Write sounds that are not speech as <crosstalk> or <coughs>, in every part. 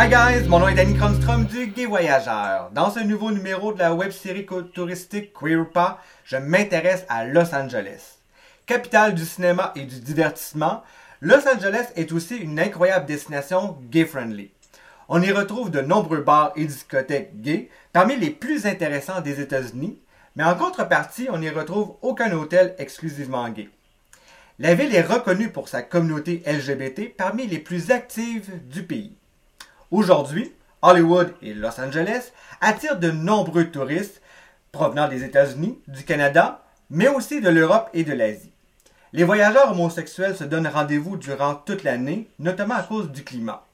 Hi guys, mon nom est Danny Cronstrom du Gay Voyageur. Dans ce nouveau numéro de la web série touristique Queer pas, je m'intéresse à Los Angeles. Capitale du cinéma et du divertissement, Los Angeles est aussi une incroyable destination gay-friendly. On y retrouve de nombreux bars et discothèques gays, parmi les plus intéressants des États-Unis, mais en contrepartie, on n'y retrouve aucun hôtel exclusivement gay. La ville est reconnue pour sa communauté LGBT parmi les plus actives du pays. Aujourd'hui, Hollywood et Los Angeles attirent de nombreux touristes provenant des États-Unis, du Canada, mais aussi de l'Europe et de l'Asie. Les voyageurs homosexuels se donnent rendez-vous durant toute l'année, notamment à cause du climat.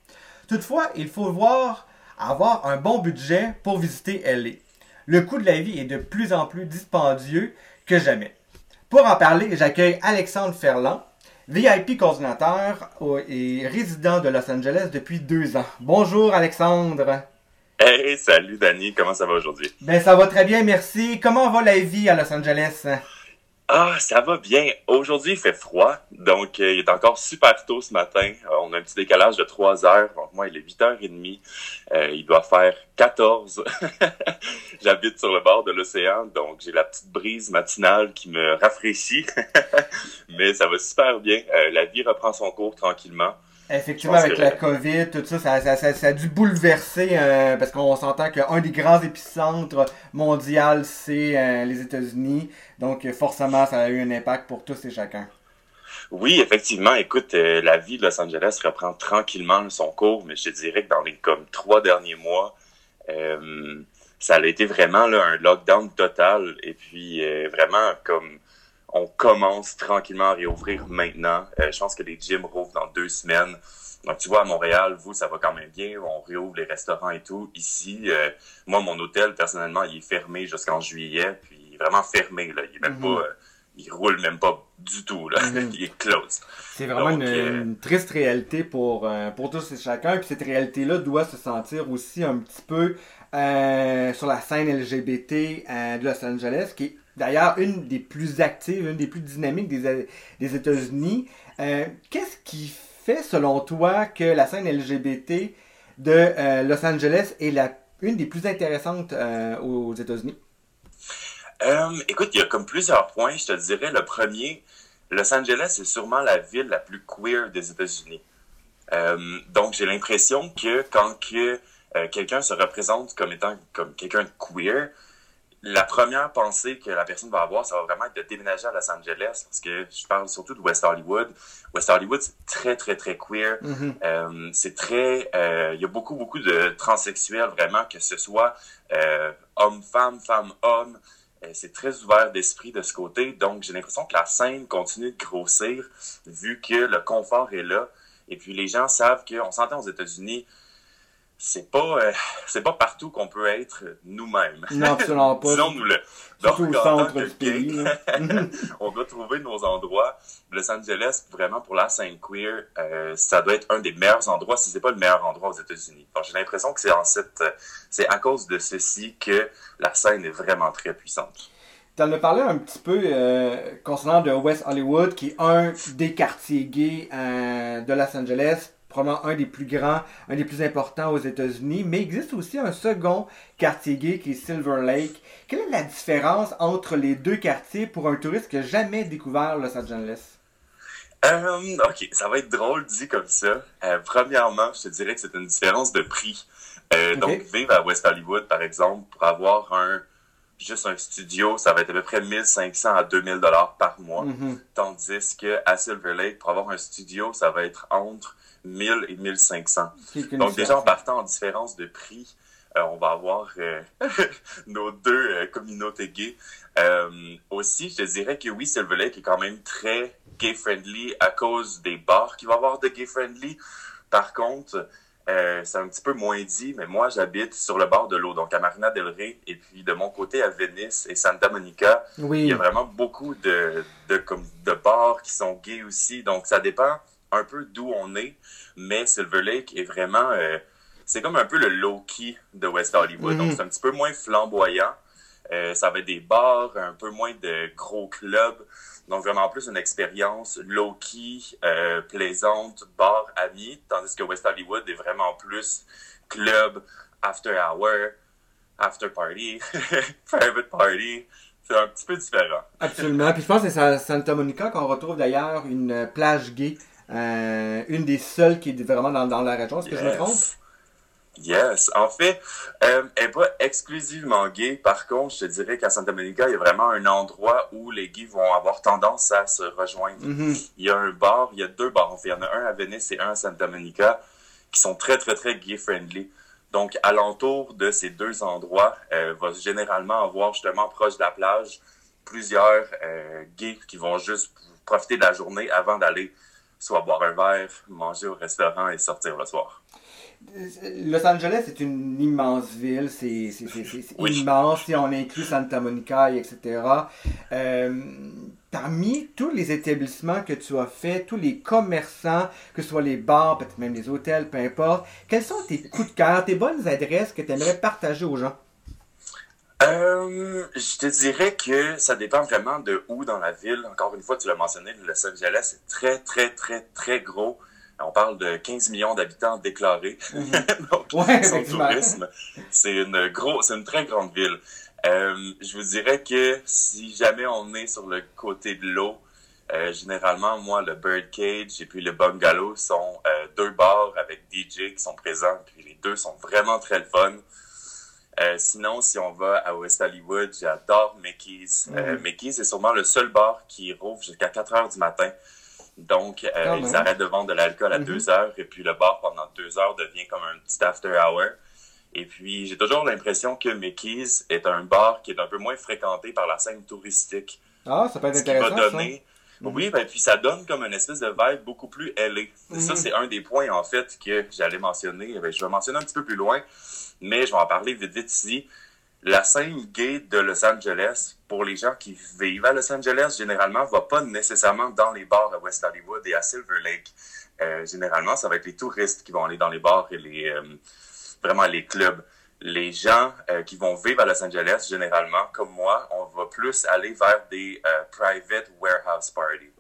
Toutefois, il faut voir avoir un bon budget pour visiter LA. Le coût de la vie est de plus en plus dispendieux que jamais. Pour en parler, j'accueille Alexandre Ferland, VIP coordinateur et résident de Los Angeles depuis deux ans. Bonjour Alexandre. Hey, salut Danny, comment ça va aujourd'hui? Ben ça va très bien, merci. Comment va la vie à Los Angeles? Ah, ça va bien. Aujourd'hui, il fait froid, donc euh, il est encore super tôt ce matin. Euh, on a un petit décalage de 3 heures, donc moi, il est 8h30. Euh, il doit faire 14. <laughs> J'habite sur le bord de l'océan, donc j'ai la petite brise matinale qui me rafraîchit. <laughs> Mais ça va super bien. la vie reprend son cours tranquillement. Effectivement, avec la COVID, tout ça, ça, ça, ça, a dû bouleverser, euh, parce qu'on s'entend qu'un des grands épicentres mondiaux, c'est euh, les États-Unis. Donc, forcément, ça a eu un impact pour tous et chacun. Oui, effectivement. Écoute, euh, la vie de Los Angeles reprend tranquillement son cours, mais je te dirais que dans les comme trois derniers mois, ça a été vraiment là, un lockdown total. Et puis, vraiment, comme on commence tranquillement à réouvrir maintenant. Euh, je pense que les gyms rouvrent dans deux semaines. Donc, tu vois, à Montréal, vous, ça va quand même bien. On réouvre les restaurants et tout. Ici, euh, moi, mon hôtel, personnellement, il est fermé jusqu'en juillet. Puis, il est vraiment fermé. Là. Il est même mhm. pas... Euh, il roule même pas du tout. Là. Mhm. <laughs> il est close. C'est vraiment une, triste réalité pour, pour tous et chacun. Puis cette réalité-là doit se sentir aussi un petit peu sur la scène LGBT de Los Angeles, qui est d'ailleurs une des plus actives, une des plus dynamiques des, États-Unis. Euh, qu'est-ce qui fait, selon toi, que la scène LGBT de euh, Los Angeles est la, une des plus intéressantes euh, aux États-Unis? écoute, il y a comme plusieurs points. Je te dirais, le premier, Los Angeles est sûrement la ville la plus queer des États-Unis. donc, j'ai l'impression que quand que, quelqu'un se représente comme étant comme quelqu'un de queer, la première pensée que la personne va avoir, ça va vraiment être de déménager à Los Angeles, parce que je parle surtout de West Hollywood. West Hollywood, c'est très, très, très queer. Mm-hmm. euh, c'est très... Euh, il y a beaucoup, beaucoup de transsexuels, vraiment, que ce soit euh, homme-femme, femme-homme. C'est très ouvert d'esprit de ce côté. Donc, j'ai l'impression que la scène continue de grossir, vu que le confort est là. Et puis, les gens savent qu'on s'entend aux États-Unis, c'est pas euh, c'est pas partout qu'on peut être nous-mêmes. Non, absolument pas. <laughs> Disons-nous-le. Donc, au centre du pays, <laughs> on doit trouver nos endroits. Los Angeles, vraiment pour la scène queer, euh, ça doit être un des meilleurs endroits, si c'est pas le meilleur endroit aux États-Unis. Donc, j'ai l'impression que c'est en cette, c'est à cause de ceci que la scène est vraiment très puissante. Tu en as parlé un petit peu euh, concernant de West Hollywood, qui est un des quartiers gays de Los Angeles probablement un des plus grands, un des plus importants aux États-Unis, mais il existe aussi un second quartier gay qui est Silver Lake. Quelle est la différence entre les deux quartiers pour un touriste qui n'a jamais découvert Los Angeles? Euh, ok, ça va être drôle dit comme ça. Euh, premièrement, je te dirais que c'est une différence de prix. Euh, donc, vivre à West Hollywood, par exemple, pour avoir un juste un studio, ça va être à peu près 1500 à 2000 dollars par mois. Mm-hmm. Tandis que à Silver Lake, pour avoir un studio, ça va être entre 1000 et 1500. Donc déjà en partant en différence de prix, euh, on va avoir euh, <laughs> nos deux euh, communautés gays. aussi, je te dirais que oui, Silver Lake est quand même très gay-friendly à cause des bars qu'il va avoir de gay-friendly. Par contre, c'est un petit peu moins dit, mais moi, j'habite sur le bord de l'eau, donc à Marina del Rey, et puis de mon côté à Venice et Santa Monica, il y a vraiment beaucoup de, de, comme, de bars qui sont gays aussi, donc ça dépend un peu d'où on est, mais Silver Lake est vraiment... Euh, c'est comme un peu le low-key de West Hollywood. Donc, mhm. c'est un petit peu moins flamboyant, Euh, ça va être des bars, un peu moins de gros clubs. Donc vraiment plus une expérience low-key, euh, plaisante, bar amis, tandis que West Hollywood est vraiment plus club, after hour, after party, <laughs> private party. C'est un petit peu différent. Absolument. Puis je pense que c'est à Santa Monica qu'on retrouve d'ailleurs une plage gay. Euh, une des seules qui est vraiment dans, dans la région. Est-ce que je me trompe? Yes. En fait, euh, elle n'est pas exclusivement gay. Par contre, je te dirais qu'à Santa Monica, il y a vraiment un endroit où les gays vont avoir tendance à se rejoindre. Mm-hmm. Il y a un bar, il y a deux bars. En fait, il y en a un à Venice et un à Santa Monica qui sont très, très, très gay-friendly. Donc, alentour de ces deux endroits, euh, va généralement avoir justement proche de la plage plusieurs euh, gays qui vont juste profiter de la journée avant d'aller soit boire un verre, manger au restaurant et sortir le soir. Los Angeles est une immense ville, c'est immense, si on inclut Santa Monica, etc. Euh, parmi tous les établissements que tu as fait, tous les commerçants, que ce soit les bars, peut-être même les hôtels, peu importe, quels sont tes coups de cœur, tes bonnes adresses que tu aimerais partager aux gens? Euh, je te dirais que ça dépend vraiment de où dans la ville. Encore une fois, tu l'as mentionné, Los Angeles est très, très, très, très gros. On parle de 15 millions d'habitants déclarés. Mhm. <laughs> Donc, son tourisme, c'est une gros, c'est une très grande ville. Euh, je vous dirais que si jamais on est sur le côté de l'eau, euh, généralement, moi, le Birdcage et puis le Bungalow sont deux bars avec DJ qui sont présents. Puis les deux sont vraiment très le fun. Euh, sinon, si on va à West Hollywood, j'adore Mickey's. Euh, Mickey's est sûrement le seul bar qui rouvre jusqu'à 4 heures du matin. Donc, euh, ils arrêtent de vendre de l'alcool à 2 heures et puis le bar pendant 2 heures devient comme un petit after hour. Et puis, j'ai toujours l'impression que Mickey's est un bar qui est un peu moins fréquenté par la scène touristique. Ah, ça peut être Ce intéressant. donner... Oui, ben, puis ça donne comme une espèce de vibe beaucoup plus ailée. Ça, c'est un des points, en fait, que j'allais mentionner. Ben, je vais mentionner un petit peu plus loin, mais je vais en parler vite, vite ici. La scène gay de Los Angeles, pour les gens qui vivent à Los Angeles, généralement, va pas nécessairement dans les bars à West Hollywood et à Silver Lake. Euh, généralement, ça va être les touristes qui vont aller dans les bars et les euh, vraiment les clubs. Les gens euh, qui vont vivre à Los Angeles, généralement, comme moi, on va plus aller vers des private warehouse parties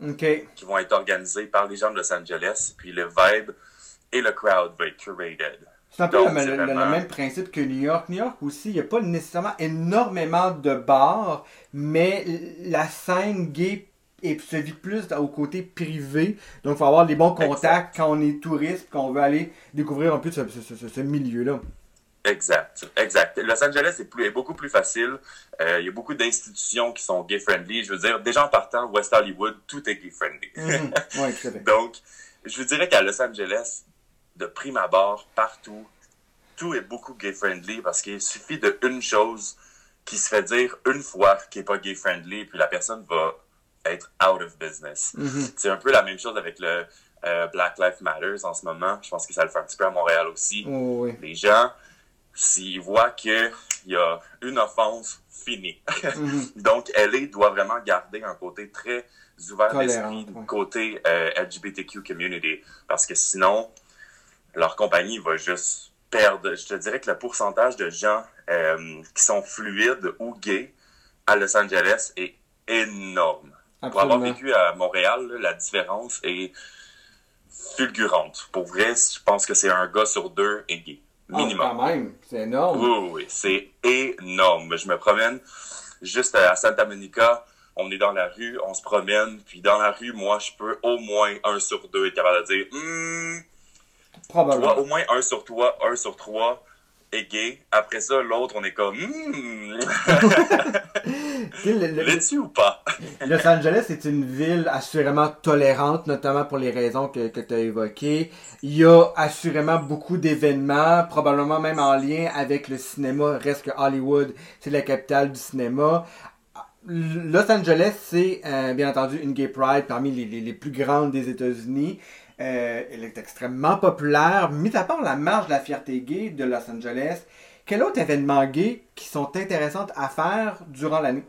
qui vont être organisés par les gens de Los Angeles. Puis le vibe et le crowd va être curated. C'est un peu Donc, le, même principe que New York. New York aussi, il n'y a pas nécessairement énormément de bars, mais la scène gay et se vit plus au côté privé. Donc, il faut avoir les bons contacts quand on est touriste, quand on veut aller découvrir un peu ce, ce- ce- ce milieu-là. Exact, exact. Los Angeles est, plus, est beaucoup plus facile. Euh, il y a beaucoup d'institutions qui sont gay-friendly. Je veux dire, déjà en partant, West Hollywood, tout est gay-friendly. Fait. <laughs> Donc, je vous dirais qu'à Los Angeles, de prime abord, partout, tout est beaucoup gay-friendly parce qu'il suffit de une chose qui se fait dire une fois qui est pas gay-friendly, puis la personne va être out of business. Mhm. C'est un peu la même chose avec le euh, Black Lives Matter en ce moment. Je pense que ça le fait un petit peu à Montréal aussi. Oh, oui. Les gens, s'ils voient qu'il y a une offense, fini. Mhm. <laughs> Donc, LA doit vraiment garder un côté très ouvert d'esprit, ouais. côté euh, LGBTQ community, parce que sinon, leur compagnie va juste perdre. Je te dirais que le pourcentage de gens euh, qui sont fluides ou gays à Los Angeles est énorme. Pour avoir Absolument. vécu à Montréal, là, la différence est fulgurante. Pour vrai, je pense que c'est un gars sur deux est gay. Ah, Minimum. quand même, c'est énorme. Oui, oui, oui, c'est énorme. Je me promène juste à Santa Monica. On est dans la rue, on se promène, puis dans la rue, moi, je peux au moins un sur deux être capable de dire, Hmm, Probablement. toi, au moins un sur toi, un sur trois est gay. Après ça, l'autre, on est comme, <laughs> le- l'es-tu ou pas? <laughs> Los Angeles est une ville assurément tolérante, notamment pour les raisons que, que tu as évoquées. Il y a assurément beaucoup d'événements, probablement même en lien avec le cinéma. Reste que Hollywood, c'est la capitale du cinéma. Los Angeles, c'est euh, bien entendu une gay pride parmi les, les- les plus grandes des États-Unis. Euh, elle est extrêmement populaire. Mis à part la marche de la fierté gay de Los Angeles, quel autre événement gay qui sont intéressants à faire durant l'année?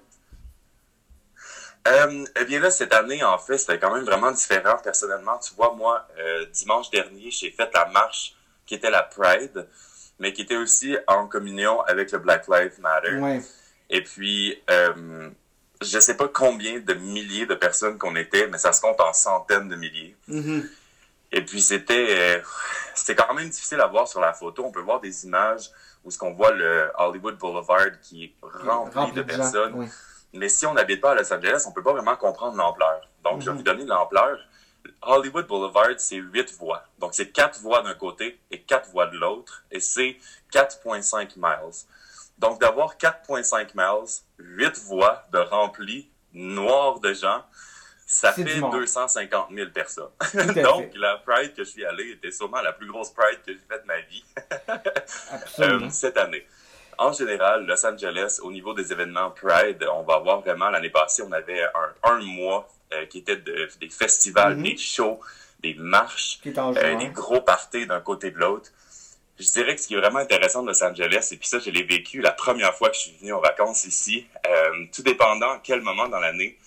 Euh, eh bien là, cette année, en fait, c'était quand même vraiment différent. Personnellement, tu vois, moi, euh, dimanche dernier, j'ai fait la marche qui était la Pride, mais qui était aussi en communion avec le Black Lives Matter. Ouais. Et puis, euh, je sais pas combien de milliers de personnes qu'on était, mais ça se compte en centaines de milliers. Mhm. Et puis, c'était euh, c'était quand même difficile à voir sur la photo. On peut voir des images où ce qu'on voit le Hollywood Boulevard qui est rempli, Rempli de, personnes. oui. Mais si on n'habite pas à Los Angeles, on peut pas vraiment comprendre l'ampleur. Donc, je vais Mhm. vous donner l'ampleur. Hollywood Boulevard, c'est huit voies. Donc, c'est quatre voies d'un côté et quatre voies de l'autre. Et c'est 4,5 miles. Donc, d'avoir 4,5 miles, huit voies de remplis, noirs de gens, ça fait monde. 250 000 personnes. <laughs> Donc, la Pride que je suis allé était sûrement la plus grosse Pride que j'ai faite de ma vie. <laughs> Euh, cette année. En général, Los Angeles, au niveau des événements Pride, on va avoir vraiment, l'année passée, on avait un, un mois euh, qui était de- des festivals, Mhm. des shows, des marches, euh, des gros parties d'un côté de l'autre. Je dirais que ce qui est vraiment intéressant de Los Angeles, et puis ça, je l'ai vécu la première fois que je suis venu en vacances ici, tout dépendant à quel moment dans l'année,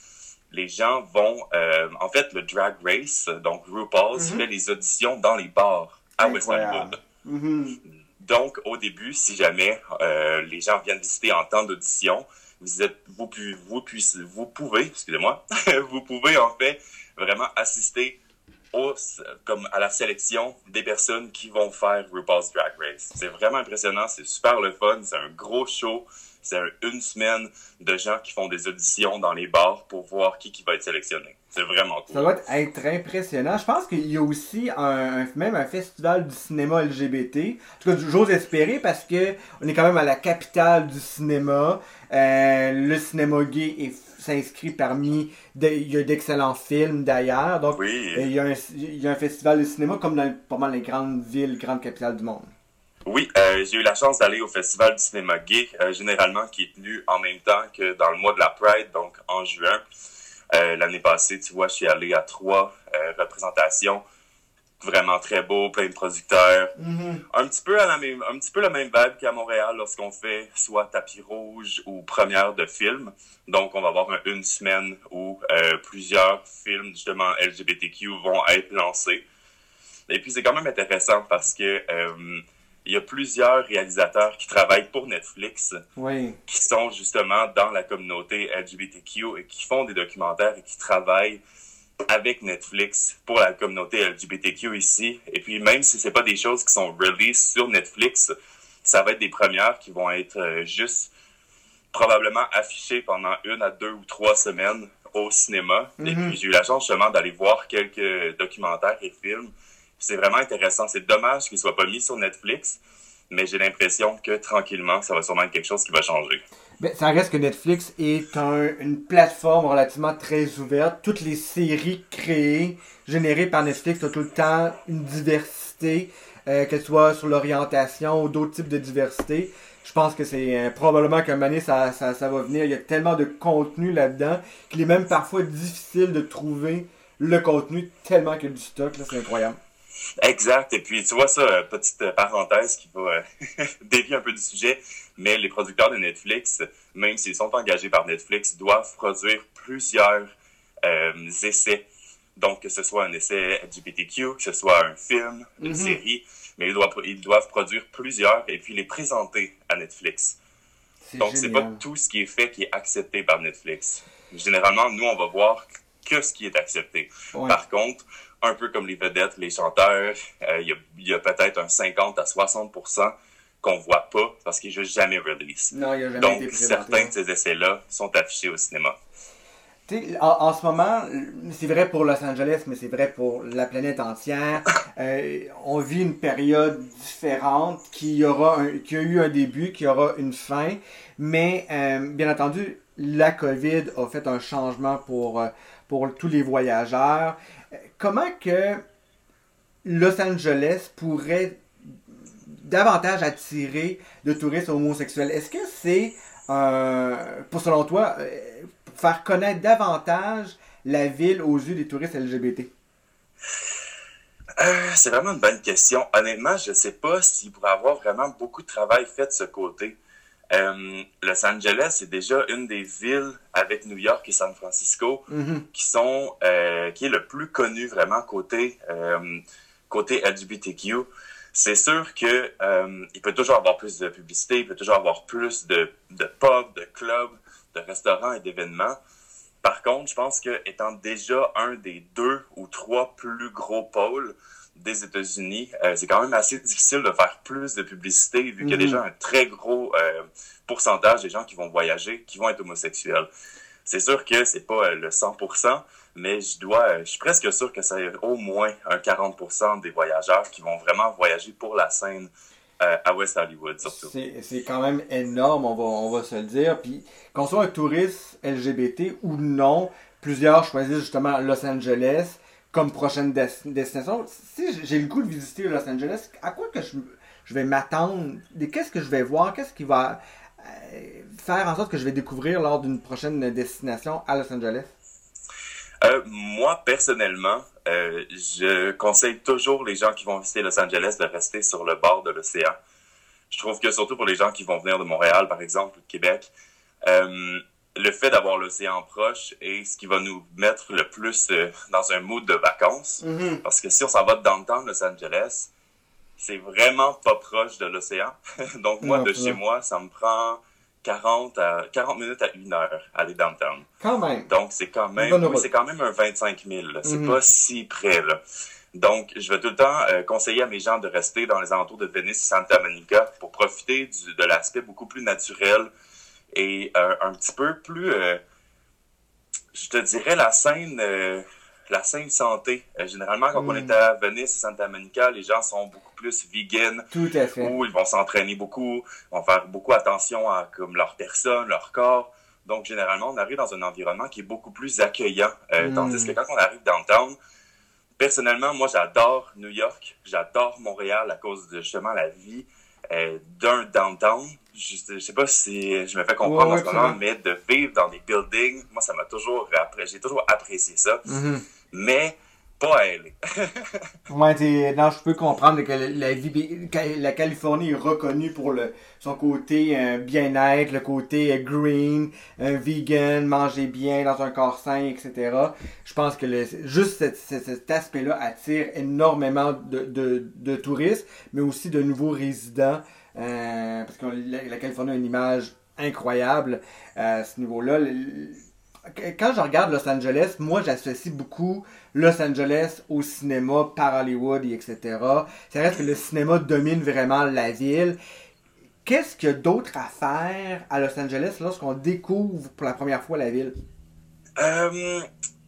les gens vont, euh, en fait, le Drag Race, donc RuPaul's, Mhm. fait les auditions dans les bars à West. Hollywood. Mhm. Donc, au début, si jamais euh, les gens viennent visiter en temps d'audition, vous êtes, vous, pu- vous, vous pouvez, excusez-moi, <laughs> vous pouvez en fait vraiment assister au, comme à la sélection des personnes qui vont faire RuPaul's Drag Race. C'est vraiment impressionnant, c'est super le fun, c'est un gros show, c'est un- une semaine de gens qui font des auditions dans les bars pour voir qui, qui va être sélectionné. C'est vraiment cool. Ça doit être impressionnant. Je pense qu'il y a aussi un, même un festival du cinéma LGBT. En tout cas, j'ose espérer parce que on est quand même à la capitale du cinéma. Euh, le cinéma gay est- s'inscrit parmi. de- il y a d'excellents films d'ailleurs. Donc, Oui. il y, a un, il y a un festival de cinéma comme dans pas mal les grandes villes, grandes capitales du monde. Oui, euh, j'ai eu la chance d'aller au Festival du cinéma gay, euh, généralement qui est tenu en même temps que dans le mois de la Pride, donc en juin. Euh, L'année passée, tu vois, je suis allé à trois représentations. Vraiment très beau, plein de producteurs. Un petit peu à la même, un petit peu la même vibe qu'à Montréal lorsqu'on fait soit tapis rouge ou première de film. Donc, on va avoir un- une semaine où plusieurs films justement LGBTQ vont être lancés. Et puis, c'est quand même intéressant parce que il y a plusieurs réalisateurs qui travaillent pour Netflix Oui. qui sont justement dans la communauté LGBTQ et qui font des documentaires et qui travaillent avec Netflix pour la communauté LGBTQ ici. Et puis même si c'est pas des choses qui sont released sur Netflix, ça va être des premières qui vont être euh, juste probablement affichées pendant une à deux ou trois semaines au cinéma. Et Mhm. puis j'ai eu la chance justement d'aller voir quelques documentaires et films. C'est vraiment intéressant. C'est dommage qu'ils soient pas mis sur Netflix, mais j'ai l'impression que tranquillement, ça va sûrement être quelque chose qui va changer. Ben, ça reste que Netflix est un- une plateforme relativement très ouverte. Toutes les séries créées, générées par Netflix, ont tout le temps une diversité, euh, que ce soit sur l'orientation ou d'autres types de diversité. Je pense que c'est euh, probablement qu'à un moment donné, ça, ça, va venir. Il y a tellement de contenu là-dedans qu'il est même parfois difficile de trouver le contenu tellement qu'il a du stock. là, C'est incroyable. Exact. Et puis, tu vois ça, euh, petite euh, parenthèse qui va euh, <laughs> dévier un peu du sujet, mais les producteurs de Netflix, même s'ils sont engagés par Netflix, doivent produire plusieurs euh, essais. Donc, que ce soit un essai LGBTQ, que ce soit un film, une Mhm. série, mais ils doivent, ils doivent produire plusieurs et puis les présenter à Netflix. Donc, c'est pas tout ce qui est fait qui est accepté par Netflix. Généralement, nous, on va voir que ce qui est accepté. Ouais. Par contre, un peu comme les vedettes, les chanteurs, euh, il y a, peut-être un 50 à 60% qu'on voit pas parce qu'ils ne jamais release. Non, il a jamais Donc, été certains de ces essais-là sont affichés au cinéma. En, en ce moment, c'est vrai pour Los Angeles, mais c'est vrai pour la planète entière. <laughs> Euh, on vit une période différente qui aura un- qui a eu un début, qui aura une fin. Mais euh, bien entendu, la COVID a fait un changement pour, pour tous les voyageurs. Comment que Los Angeles pourrait davantage attirer de touristes homosexuels? Est-ce que c'est, euh, pour selon toi, euh, faire connaître davantage la ville aux yeux des touristes LGBT? Euh, c'est vraiment une bonne question. Honnêtement, je ne sais pas s'il pourrait avoir vraiment beaucoup de travail fait de ce côté. Euh, Los Angeles est déjà une des villes avec New York et San Francisco Mhm. qui sont euh, qui est le plus connu vraiment côté euh, côté LGBTQ. c'est sûr que euh, il peut toujours avoir plus de publicité, il peut toujours avoir plus de, de pubs, de clubs, de restaurants et d'événements. Par contre, je pense que étant déjà un des deux ou trois plus gros pôles des États-Unis, euh, c'est quand même assez difficile de faire plus de publicité vu qu'il y a déjà un très gros euh, pourcentage des gens qui vont voyager, qui vont être homosexuels. C'est sûr que c'est pas le 100%, mais je dois, je suis presque sûr que c'est au moins un 40% des voyageurs qui vont vraiment voyager pour la scène euh, à West Hollywood surtout. C'est quand même énorme, on va, on va se le dire. Puis qu'on soit un touriste LGBT ou non, plusieurs choisissent justement Los Angeles comme prochaine destination. Si j'ai le goût de visiter Los Angeles, à quoi que je, je vais m'attendre? Qu'est-ce que je vais voir? Qu'est-ce qui va euh, faire en sorte que je vais découvrir lors d'une prochaine destination à Los Angeles? Euh, moi, personnellement, euh, je conseille toujours les gens qui vont visiter Los Angeles de rester sur le bord de l'océan. Je trouve que surtout pour les gens qui vont venir de Montréal, par exemple, ou de Québec, le fait d'avoir l'océan proche est ce qui va nous mettre le plus euh, dans un mood de vacances. Mm-hmm. Parce que si on s'en va de downtown Los Angeles, c'est vraiment pas proche de l'océan. <laughs> Donc moi, de chez moi, ça me prend 40, à, 40 minutes à une heure aller downtown. Quand même. Donc, c'est quand même, c'est quand même un 25 000. C'est mhm. pas si près, là. Donc, je vais tout le temps euh, conseiller à mes gens de rester dans les alentours de Venice et Santa Monica pour profiter du, de l'aspect beaucoup plus naturel et euh, un petit peu plus, euh, je te dirais, la scène la saine santé. Euh, généralement, quand on est à Venise et Santa Monica, les gens sont beaucoup plus vegan. Tout à fait. Ou ils vont s'entraîner beaucoup, vont faire beaucoup attention à comme leur personne, leur corps. Donc, généralement, on arrive dans un environnement qui est beaucoup plus accueillant. Euh, mm. Tandis que quand on arrive downtown, personnellement, moi, j'adore New York, j'adore Montréal à cause de justement la vie euh, d'un downtown. Je, ne sais pas si je me fais comprendre en ce moment, mais de vivre dans des buildings, moi, ça m'a toujours, j'ai toujours apprécié ça. Mm-hmm mais pas elle. <laughs> ouais, non, je peux comprendre que la, Californie est reconnue pour son côté euh, bien-être, le côté euh, green, euh, vegan, manger bien dans un corps sain, etc. Je pense que juste cet, aspect-là attire énormément de, de, touristes, mais aussi de nouveaux résidents, parce que la, Californie a une image incroyable à ce niveau-là quand je regarde Los Angeles, moi j'associe beaucoup Los Angeles au cinéma par Hollywood et etc. C'est vrai que le cinéma domine vraiment la ville. Qu'est-ce qu'il y a d'autre à faire à Los Angeles lorsqu'on découvre pour la première fois la ville? Euh,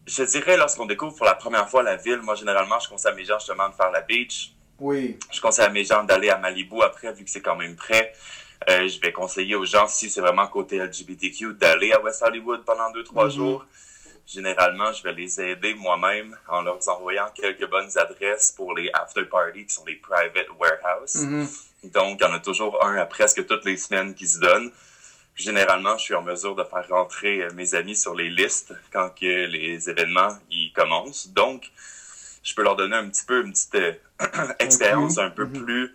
je dirais lorsqu'on découvre pour la première fois la ville, moi généralement je conseille à mes gens justement de faire la beach. Oui. Je conseille à mes gens d'aller à Malibu après vu que c'est quand même près. Euh, je vais conseiller aux gens, si c'est vraiment côté LGBTQ, d'aller à West Hollywood pendant deux, trois mhm. jours. Généralement, je vais les aider moi-même en leur envoyant quelques bonnes adresses pour les after parties qui sont des private warehouses. Mhm. Donc, il y en a toujours un à presque toutes les semaines qui se donne. Généralement, je suis en mesure de faire rentrer euh, mes amis sur les listes quand que les événements y commencent. Donc, je peux leur donner un petit peu une petite euh, <clears throat> expérience un peu mhm. plus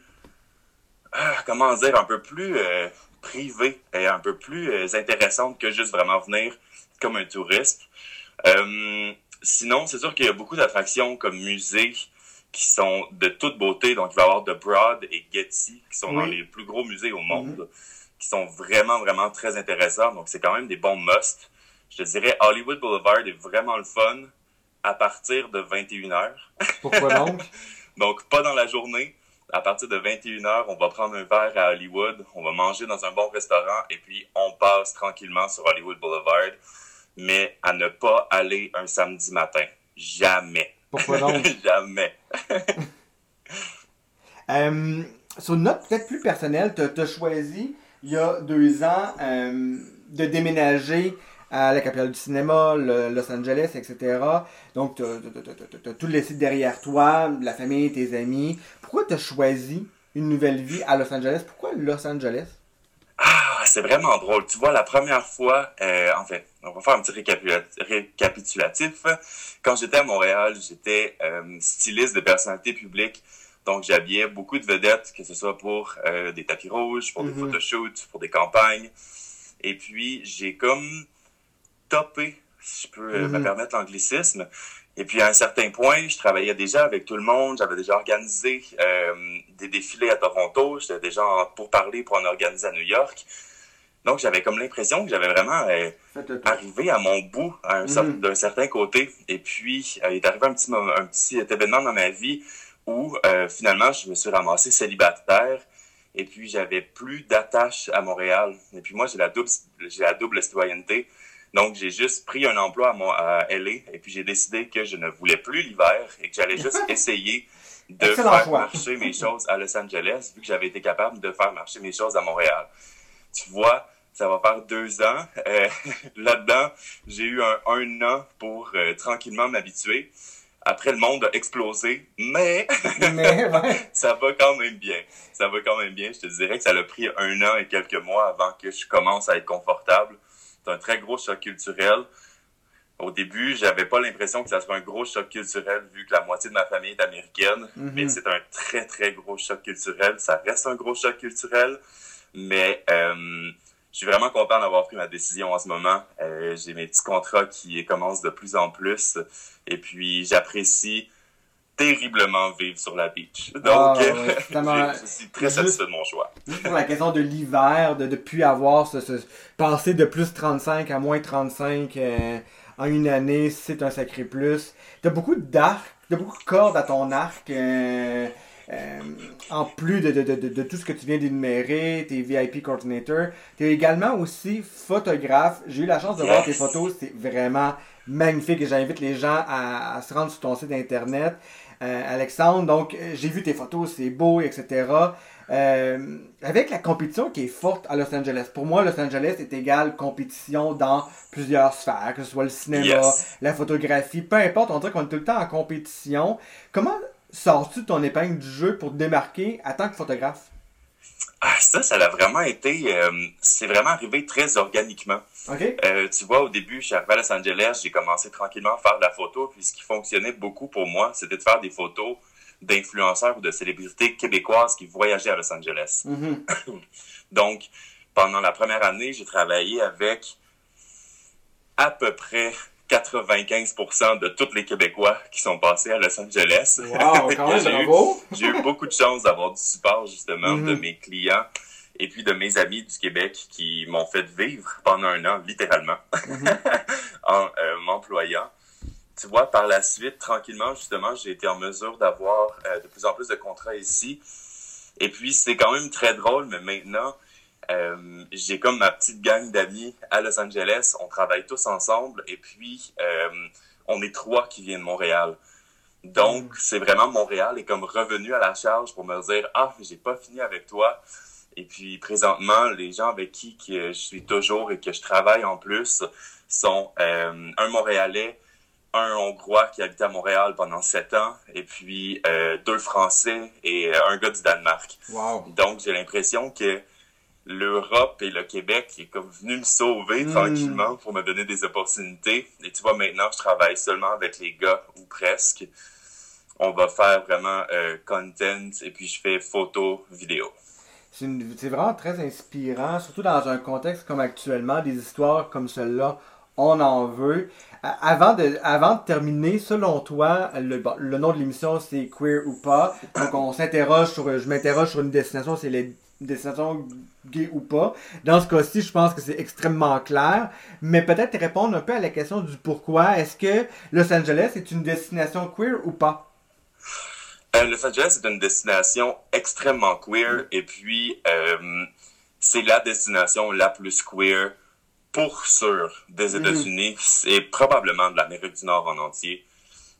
ah, comment dire, un peu plus euh, privée et un peu plus euh, intéressante que juste vraiment venir comme un touriste. Euh, sinon, c'est sûr qu'il y a beaucoup d'attractions comme musées qui sont de toute beauté. Donc, il va y avoir The Broad et Getty, qui sont dans les plus gros musées au monde, mhm. qui sont vraiment, vraiment très intéressants. Donc, c'est quand même des bons musts. Je te dirais, Hollywood Boulevard est vraiment le fun à partir de 21h. Pourquoi donc? <laughs> donc, pas dans la journée à partir de 21h, on va prendre un verre à Hollywood, on va manger dans un bon restaurant et puis on passe tranquillement sur Hollywood Boulevard. Mais à ne pas aller un samedi matin. Jamais. Pourquoi donc? <laughs> Jamais. <laughs> euh, sur une note peut-être plus personnelle, tu as, choisi il y a deux ans euh, de déménager à la capitale du cinéma, Los Angeles, etc. Donc, tu as, tout laissé derrière toi, la famille, tes amis. Pourquoi tu as choisi une nouvelle vie à Los Angeles? Pourquoi Los Angeles? Ah, c'est vraiment drôle. Tu vois, la première fois, euh, en fait, on va faire un petit récapitulatif. Quand j'étais à Montréal, j'étais euh, styliste de personnalité publique. Donc, j'habillais beaucoup de vedettes, que ce soit pour euh, des tapis rouges, pour des mm-hmm. photoshoots, pour des campagnes. Et puis, j'ai comme topé, si je peux me mhm. permettre l'anglicisme, Et puis à un certain point, je travaillais déjà avec tout le monde. J'avais déjà organisé euh, des défilés à Toronto. J'étais déjà pour parler pour en organiser à New York. Donc j'avais comme l'impression que j'avais vraiment euh, arrivé à mon bout mhm. d'un certain côté. Et puis euh, il est arrivé un petit, un petit événement dans ma vie où finalement je me suis ramassé célibataire. Et puis j'avais plus d'attache à Montréal. Et puis moi j'ai la double j'ai la double citoyenneté. Donc, j'ai juste pris un emploi à, mon, à LA et puis j'ai décidé que je ne voulais plus l'hiver et que j'allais juste <laughs> essayer de faire marcher mes choses à Los Angeles vu que j'avais été capable de faire marcher mes choses à Montréal. Tu vois, ça va faire deux ans. Euh, <laughs> là-dedans, j'ai eu un, un, an pour euh, tranquillement m'habituer. Après, le monde a explosé, mais, mais <laughs> ça va quand même bien. Ça va quand même bien. Je te dirais que ça a pris un an et quelques mois avant que je commence à être confortable c'est un très gros choc culturel. Au début, j'avais pas l'impression que ça serait un gros choc culturel vu que la moitié de ma famille est américaine, mhm. mais c'est un très très gros choc culturel. Ça reste un gros choc culturel, mais euh, je suis vraiment content d'avoir pris ma décision en ce moment. Euh, j'ai mes petits contrats qui commencent de plus en plus, et puis j'apprécie terriblement vivre sur la beach. Donc, ah, <laughs> je suis très satisfait de mon choix. Juste pour la question de l'hiver, de ne plus avoir ce, ce, passer de plus 35 à moins 35 euh, en une année, c'est un sacré plus. T'as beaucoup d'arc, t'as beaucoup de cordes à ton arc. Euh, euh, en plus de, de, de, de, tout ce que tu viens d'énumérer, tes VIP coordinator, tu es également aussi photographe. J'ai eu la chance de voir tes photos, c'est vraiment magnifique et j'invite les gens à, à, se rendre sur ton site internet. Euh, Alexandre. Donc, euh, j'ai vu tes photos, c'est beau, etc. Euh, avec la compétition qui est forte à Los Angeles. Pour moi, Los Angeles est égal compétition dans plusieurs sphères, que ce soit le cinéma, la photographie, peu importe, on dirait qu'on est tout le temps en compétition. Comment sors-tu ton épingle du jeu pour te démarquer en tant que photographe? Ah, ça, ça a vraiment été. Euh, c'est vraiment arrivé très organiquement. Euh, tu vois, au début, je suis arrivé à Los Angeles, j'ai commencé tranquillement à faire de la photo, puis ce qui fonctionnait beaucoup pour moi, c'était de faire des photos d'influenceurs ou de célébrités québécoises qui voyageaient à Los Angeles. Mm-hmm. <coughs> Donc, pendant la première année, j'ai travaillé avec à peu près 95% de tous les Québécois qui sont passés à Los Angeles. Wow, <laughs> j'ai, eu, beaucoup de chance d'avoir du support justement de mm-hmm. mes clients et puis de mes amis du Québec qui m'ont fait vivre pendant un an, littéralement, mm-hmm. <laughs> en euh, m'employant. Tu vois, par la suite, tranquillement, justement, j'ai été en mesure d'avoir euh, de plus en plus de contrats ici. Et puis, c'est quand même très drôle, mais maintenant, euh, j'ai comme ma petite gang d'amis à Los Angeles. On travaille tous ensemble et puis euh, on est trois qui viennent de Montréal. Donc, mm. c'est vraiment Montréal est comme revenu à la charge pour me dire Ah, j'ai pas fini avec toi. Et puis, présentement, les gens avec qui je suis toujours et que je travaille en plus sont euh, un Montréalais, un Hongrois qui habite à Montréal pendant sept ans, et puis deux Français et un gars du Danemark. Wow. Donc, j'ai l'impression que l'Europe et le Québec est comme venu me sauver hmm. tranquillement pour me donner des opportunités. Et tu vois, maintenant, je travaille seulement avec les gars, ou presque. On va faire vraiment euh, content et puis je fais photo, vidéo. C'est vraiment très inspirant, surtout dans un contexte comme actuellement, des histoires comme celle-là, on en veut. Avant de, avant de terminer, selon toi, le, le nom de l'émission c'est Queer ou pas? Donc on s'interroge sur, je m'interroge sur une destination, c'est les destination gay ou pas. Dans ce cas-ci, je pense que c'est extrêmement clair. Mais peut-être répondre un peu à la question du pourquoi. Est-ce que Los Angeles est une destination queer ou pas? Euh, Los Angeles est une destination extrêmement queer et puis euh, c'est la destination la plus queer pour sûr des mm-hmm. États-Unis et probablement de l'Amérique du Nord en entier.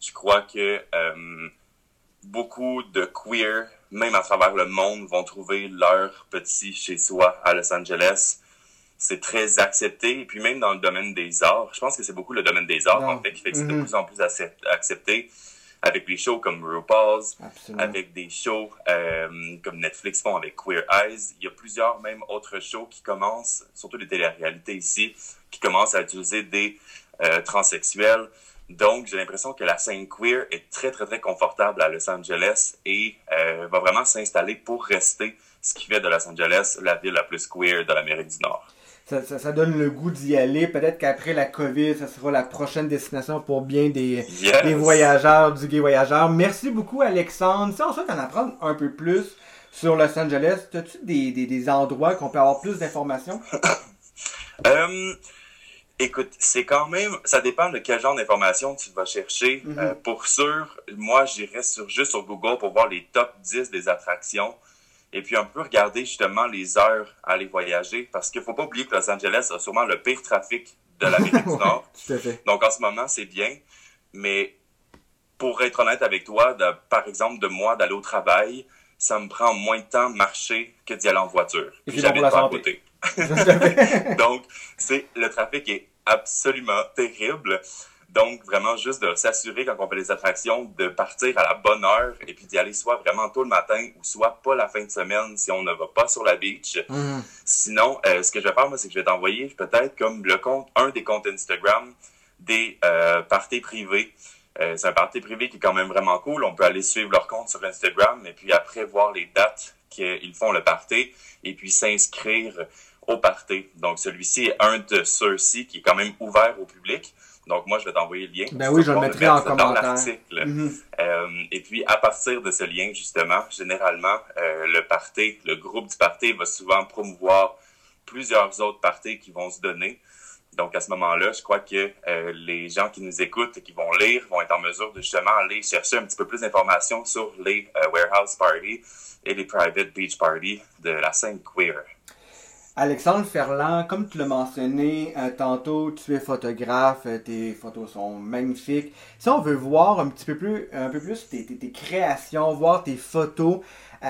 Je crois que euh, beaucoup de queer même à travers le monde, vont trouver leur petit chez soi à Los Angeles. C'est très accepté. Et puis même dans le domaine des arts, je pense que c'est beaucoup le domaine des arts, en fait, qui fait que c'est de mm-hmm. plus en plus accepté. Avec des shows comme RuPaul's, avec des shows euh, comme Netflix font avec Queer Eyes. Il y a plusieurs même autres shows qui commencent, surtout les télé-réalités ici, qui commencent à utiliser des euh, transsexuels, donc, j'ai l'impression que la scène queer est très, très, très confortable à Los Angeles et euh, va vraiment s'installer pour rester ce qui fait de Los Angeles la ville la plus queer de l'Amérique du Nord. ça, donne le goût d'y aller. Peut-être qu'après la COVID, ça sera la prochaine destination pour bien des, voyageurs, du gay voyageur. Merci beaucoup, Alexandre. Si on souhaite en apprendre un peu plus sur Los Angeles, as-tu des, des, endroits qu'on peut avoir plus d'informations? <coughs> Euh, écoute, c'est quand même, ça dépend de quel genre d'informations tu vas chercher. Euh, pour sûr, moi, j'irai sur, juste sur Google pour voir les top 10 des attractions et puis un peu regarder justement les heures à aller voyager, parce qu'il ne faut pas oublier que Los Angeles a sûrement le pire trafic de l'Amérique du <laughs> Nord. Donc en ce moment, c'est bien, mais pour être honnête avec toi, par exemple, de moi d'aller au travail, ça me prend moins de temps marcher que d'y aller en voiture. Et j'habite pas à côté. <laughs> Donc, c'est le trafic est absolument terrible. Donc, vraiment, juste de s'assurer quand on fait des attractions, de partir à la bonne heure et puis d'y aller soit vraiment tôt le matin ou soit pas la fin de semaine si on ne va pas sur la beach. Mhm. Sinon, euh, ce que je vais faire, moi, c'est que je vais t'envoyer peut-être comme le compte, un des comptes Instagram des euh, parties privées. Euh, c'est un party privé qui est quand même vraiment cool. On peut aller suivre leur compte sur Instagram et puis après voir les dates qu'ils font le party et puis s'inscrire au party. Donc, celui-ci est un de ceux-ci qui est quand même ouvert au public. Donc, moi, je vais t'envoyer le lien. Ben oui, je le mettrai en commentaire. Mhm. Euh, et puis, à partir de ce lien, justement, généralement, euh, le party, le groupe du party va souvent promouvoir plusieurs autres parties qui vont se donner. Donc, à ce moment-là, je crois que euh, les gens qui nous écoutent et qui vont lire vont être en mesure de justement aller chercher un petit peu plus d'informations sur les warehouse parties et les private beach parties de la scène queer. Alexandre Ferland, comme tu l'as mentionné euh, tantôt, tu es photographe, euh, tes photos sont magnifiques. Si on veut voir un petit peu plus, un peu plus tes, créations, voir tes photos, euh,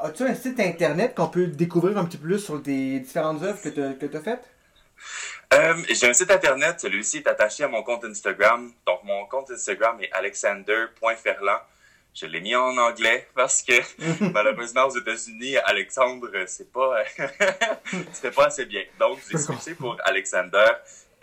as-tu un site internet qu'on peut découvrir un petit peu plus sur tes différentes œuvres que tu as faites? J'ai un site internet, celui-ci est attaché à mon compte Instagram. Donc mon compte Instagram est alexander.ferland. Je l'ai mis en anglais parce que <laughs> malheureusement aux États-Unis, Alexandre, c'est pas, <laughs> c'était pas assez bien. Donc j'ai switché pour Alexander.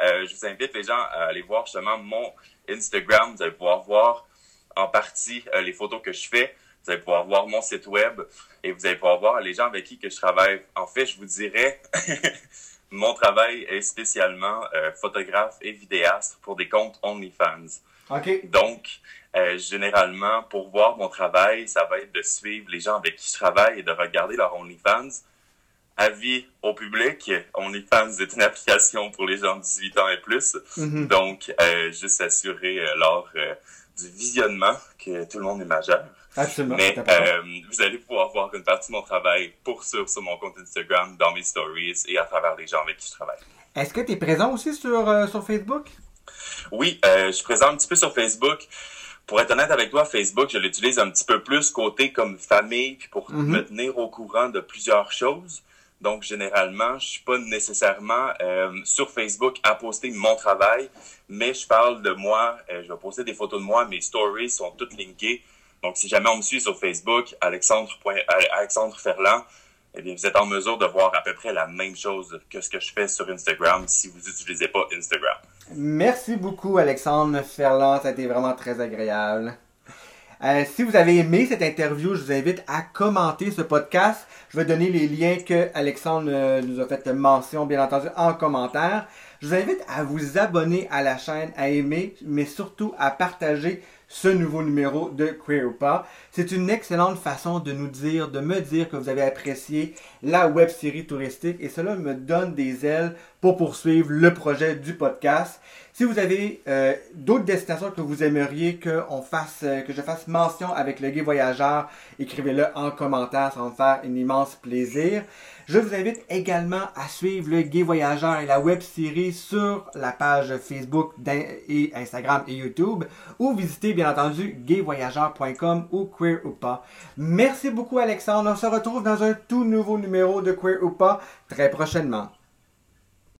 Euh, je vous invite les gens à aller voir justement mon Instagram. Vous allez pouvoir voir en partie euh, les photos que je fais. Vous allez pouvoir voir mon site web et vous allez pouvoir voir les gens avec qui que je travaille. En fait, je vous dirais, <laughs> mon travail est spécialement euh, photographe et vidéaste pour des comptes OnlyFans. OK. Donc, euh, généralement, pour voir mon travail, ça va être de suivre les gens avec qui je travaille et de regarder leur OnlyFans. Avis au public, OnlyFans est une application pour les gens de 18 ans et plus. Mhm. Donc, euh, juste s'assurer euh, lors du visionnement que tout le monde est majeur. Absolument. Mais vous allez pouvoir voir une partie de mon travail pour sûr sur mon compte Instagram, dans mes stories et à travers les gens avec qui je travaille. Est-ce que tu es présent aussi sur, sur Facebook? Oui, je suis présent un petit peu sur Facebook pour être honnête avec toi, Facebook, je l'utilise un petit peu plus côté comme famille, puis pour mhm. me tenir au courant de plusieurs choses. Donc, généralement, je suis pas nécessairement euh, sur Facebook à poster mon travail, mais je parle de moi. Euh, je vais poster des photos de moi. Mes stories sont toutes linkées. Donc, si jamais on me suit sur Facebook, Alexandre, Alexandre Ferland, eh bien, vous êtes en mesure de voir à peu près la même chose que ce que je fais sur Instagram si vous n'utilisez pas Instagram. Merci beaucoup, Alexandre Ferland. Ça a été vraiment très agréable. Euh, si vous avez aimé cette interview, je vous invite à commenter ce podcast. Je vais donner les liens que Alexandre euh, nous a fait mention, bien entendu, en commentaire. Je vous invite à vous abonner à la chaîne, à aimer, mais surtout à partager ce nouveau numéro de Queer ou. C'est une excellente façon de nous dire, de me dire que vous avez apprécié la web série touristique et cela me donne des ailes pour poursuivre le projet du podcast. Si vous avez euh, d'autres destinations que vous aimeriez que, fasse, euh, que je fasse mention avec le Gay Voyageur, écrivez-le en commentaire, ça va me faire un immense plaisir. Je vous invite également à suivre le Gay Voyageur et la web série sur la page Facebook et Instagram et YouTube ou visitez bien entendu gayvoyageur.com ou Queer ou pas. Merci beaucoup Alexandre. On se retrouve dans un tout nouveau numéro de Queer ou pas très prochainement.